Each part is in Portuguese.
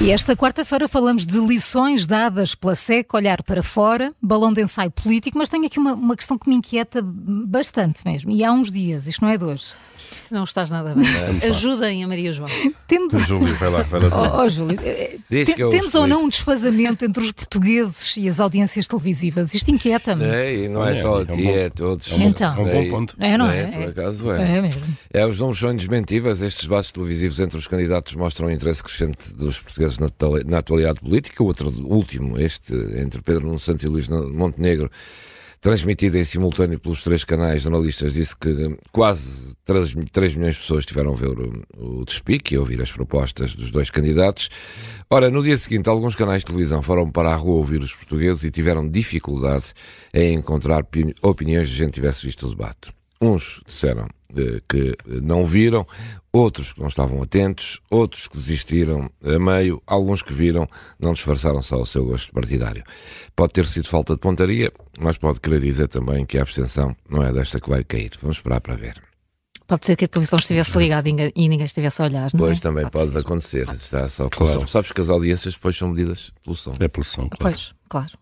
E esta quarta-feira falamos de lições dadas pela SEC, olhar para fora, balão de ensaio político, mas tenho aqui uma, uma questão que me inquieta bastante mesmo. E há uns dias, isto não é de hoje. Não estás nada bem. Ajudem a Maria João. Temos. Júlio, vai lá, vai lá. Oh, oh, Júlio, eh, que eu temos ou não um desfazamento entre os portugueses e as audiências televisivas? Isto inquieta-me. É, e não é, É, só é a um ti, bom- é todos. é um bom- Então. é um bom ponto. É, não é? é? Por acaso é. É mesmo. É, os números são indesmentíveis. Estes debates televisivos entre os candidatos mostram um interesse crescente dos portugueses na, na atualidade política. O outro último, este, entre Pedro Nuno Santos e Luís Montenegro, transmitido em simultâneo pelos três canais jornalistas, disse que quase 3, 3 milhões de pessoas tiveram a ver o, o despique e ouvir as propostas dos dois candidatos. Ora, no dia seguinte, alguns canais de televisão foram para a rua ouvir os portugueses e tiveram dificuldade em encontrar opini- opiniões de gente que tivesse visto o debate. Uns disseram que não viram, outros que não estavam atentos, outros que desistiram a meio, alguns que viram não disfarçaram só o seu gosto partidário. Pode ter sido falta de pontaria, mas pode querer dizer também que a abstenção não é desta que vai cair. Vamos esperar para ver. Pode ser que a televisão estivesse ligada e ninguém- estivesse a olhar, não é? Pois também pode, ser. acontecer. Está só Claro. Sabes que as audiências depois são medidas pelo som. É pelo som, claro. Pois, claro.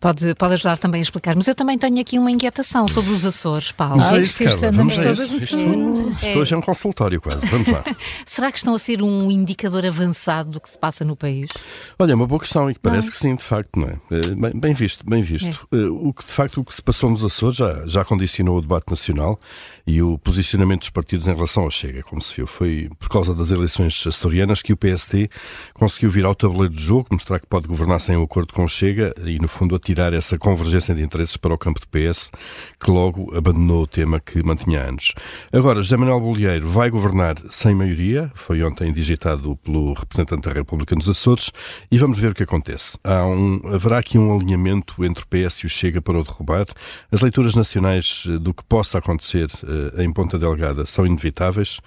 Pode, pode ajudar também a explicar, mas eu também tenho aqui uma inquietação sobre os Açores, Paulo. Ah, a isto- isto Carla. Vamos a isso. Isto, isto hoje é um consultório quase. Vamos lá. Será que estão a ser um indicador avançado do que se passa no país? Olha, é uma boa questão e que parece Não. que sim, de facto, não é? Eh, Bem, bem visto, bem visto. Eh, O que, de facto, o que se passou nos Açores já, já condicionou o debate nacional e o posicionamento dos partidos em relação ao Chega, como se viu. Foi por causa das eleições açorianas que o PSD conseguiu virar o tabuleiro de jogo, mostrar que pode governar sem o acordo com o Chega e, no fundo, atirar essa convergência de interesses para o campo do PS, que logo abandonou o tema que mantinha anos. Agora, José Manuel Bolieiro vai governar sem maioria, foi ontem digitado pelo representante da República nos Açores, e vamos ver o que acontece. Um, haverá aqui um alinhamento entre o PS e o Chega para o derrubar. As leituras nacionais do que possa acontecer eh, em Ponta Delgada são inevitáveis.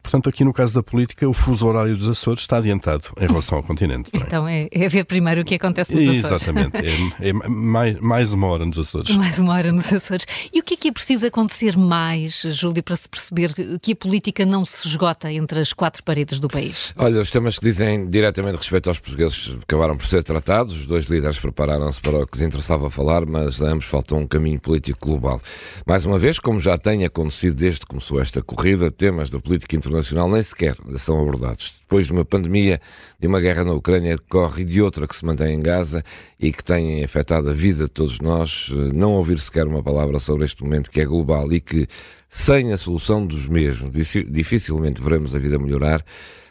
Portanto, aqui no caso da política, o fuso horário dos Açores está adiantado em relação ao continente. é? Então é, é ver primeiro o que acontece nos Açores. Exatamente. É, é mais, mais uma hora nos Açores. Mais uma hora nos Açores. E o que é que é preciso acontecer mais, Júlio, para se perceber que a política não se esgota entre as quatro paredes do país? Olha, os temas que dizem diretamente respeito aos portugueses acabaram por ser tratados. Os dois líderes prepararam-se para o que lhes interessava falar, mas a ambos faltou um caminho político global. Mais uma vez, como já tem acontecido desde que começou esta corrida, temas da política internacional nem sequer são abordados. Depois de uma pandemia, de uma guerra na Ucrânia que corre e de outra que se mantém em Gaza e que têm afetado a vida de todos nós, eh, não ouvir sequer uma palavra sobre este momento que é global e que, sem a solução dos mesmos, dificilmente veremos a vida melhorar,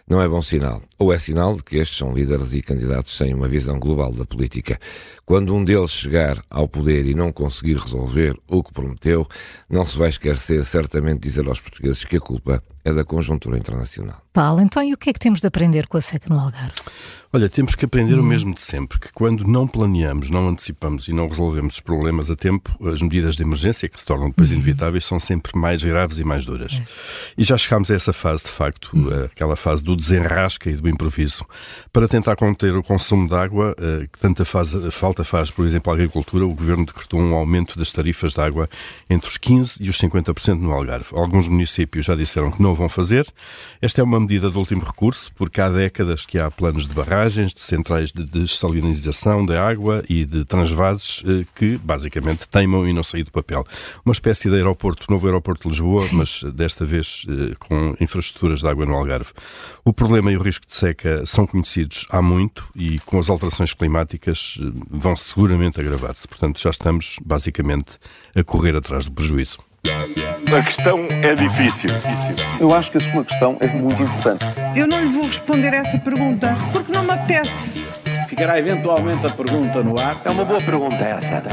não é bom sinal. Ou é sinal de que estes são líderes e candidatos sem uma visão global da política. Quando um deles chegar ao poder e não conseguir resolver o que prometeu, não se vai esquecer certamente dizer aos portugueses que a culpa é da conjuntura internacional. Paulo, então e o que é que temos de aprender com a SEC no Algarve? Olha, temos que aprender o mesmo de sempre, que quando não planeamos, não antecipamos e não resolvemos os problemas a tempo, as medidas de emergência, que se tornam depois inevitáveis, são sempre mais graves e mais duras. E já chegámos a essa fase, de facto, aquela fase do desenrasca e do improviso, para tentar conter o consumo de água, eh, que tanta faz- falta faz, por exemplo, à agricultura, o Governo decretou um aumento das tarifas de água entre os 15% e os 50% no Algarve. Alguns municípios já disseram que não vão fazer. Esta é uma medida de último recurso, porque há décadas que há planos de barragens, de centrais de dessalinização da água e de transvases eh, que, basicamente, teimam em não sair do papel. Uma espécie de aeroporto, novo aeroporto de Lisboa, mas desta vez eh, com infraestruturas de água no Algarve. O problema e o risco de seca são conhecidos há muito e com as alterações climáticas eh, vão seguramente agravar-se. Portanto, já estamos, basicamente, a correr atrás do prejuízo. A questão é difícil. Eu acho que a sua questão é muito importante. Eu não lhe vou responder essa pergunta porque não me apetece. Ficará eventualmente a pergunta no ar. É uma boa pergunta essa.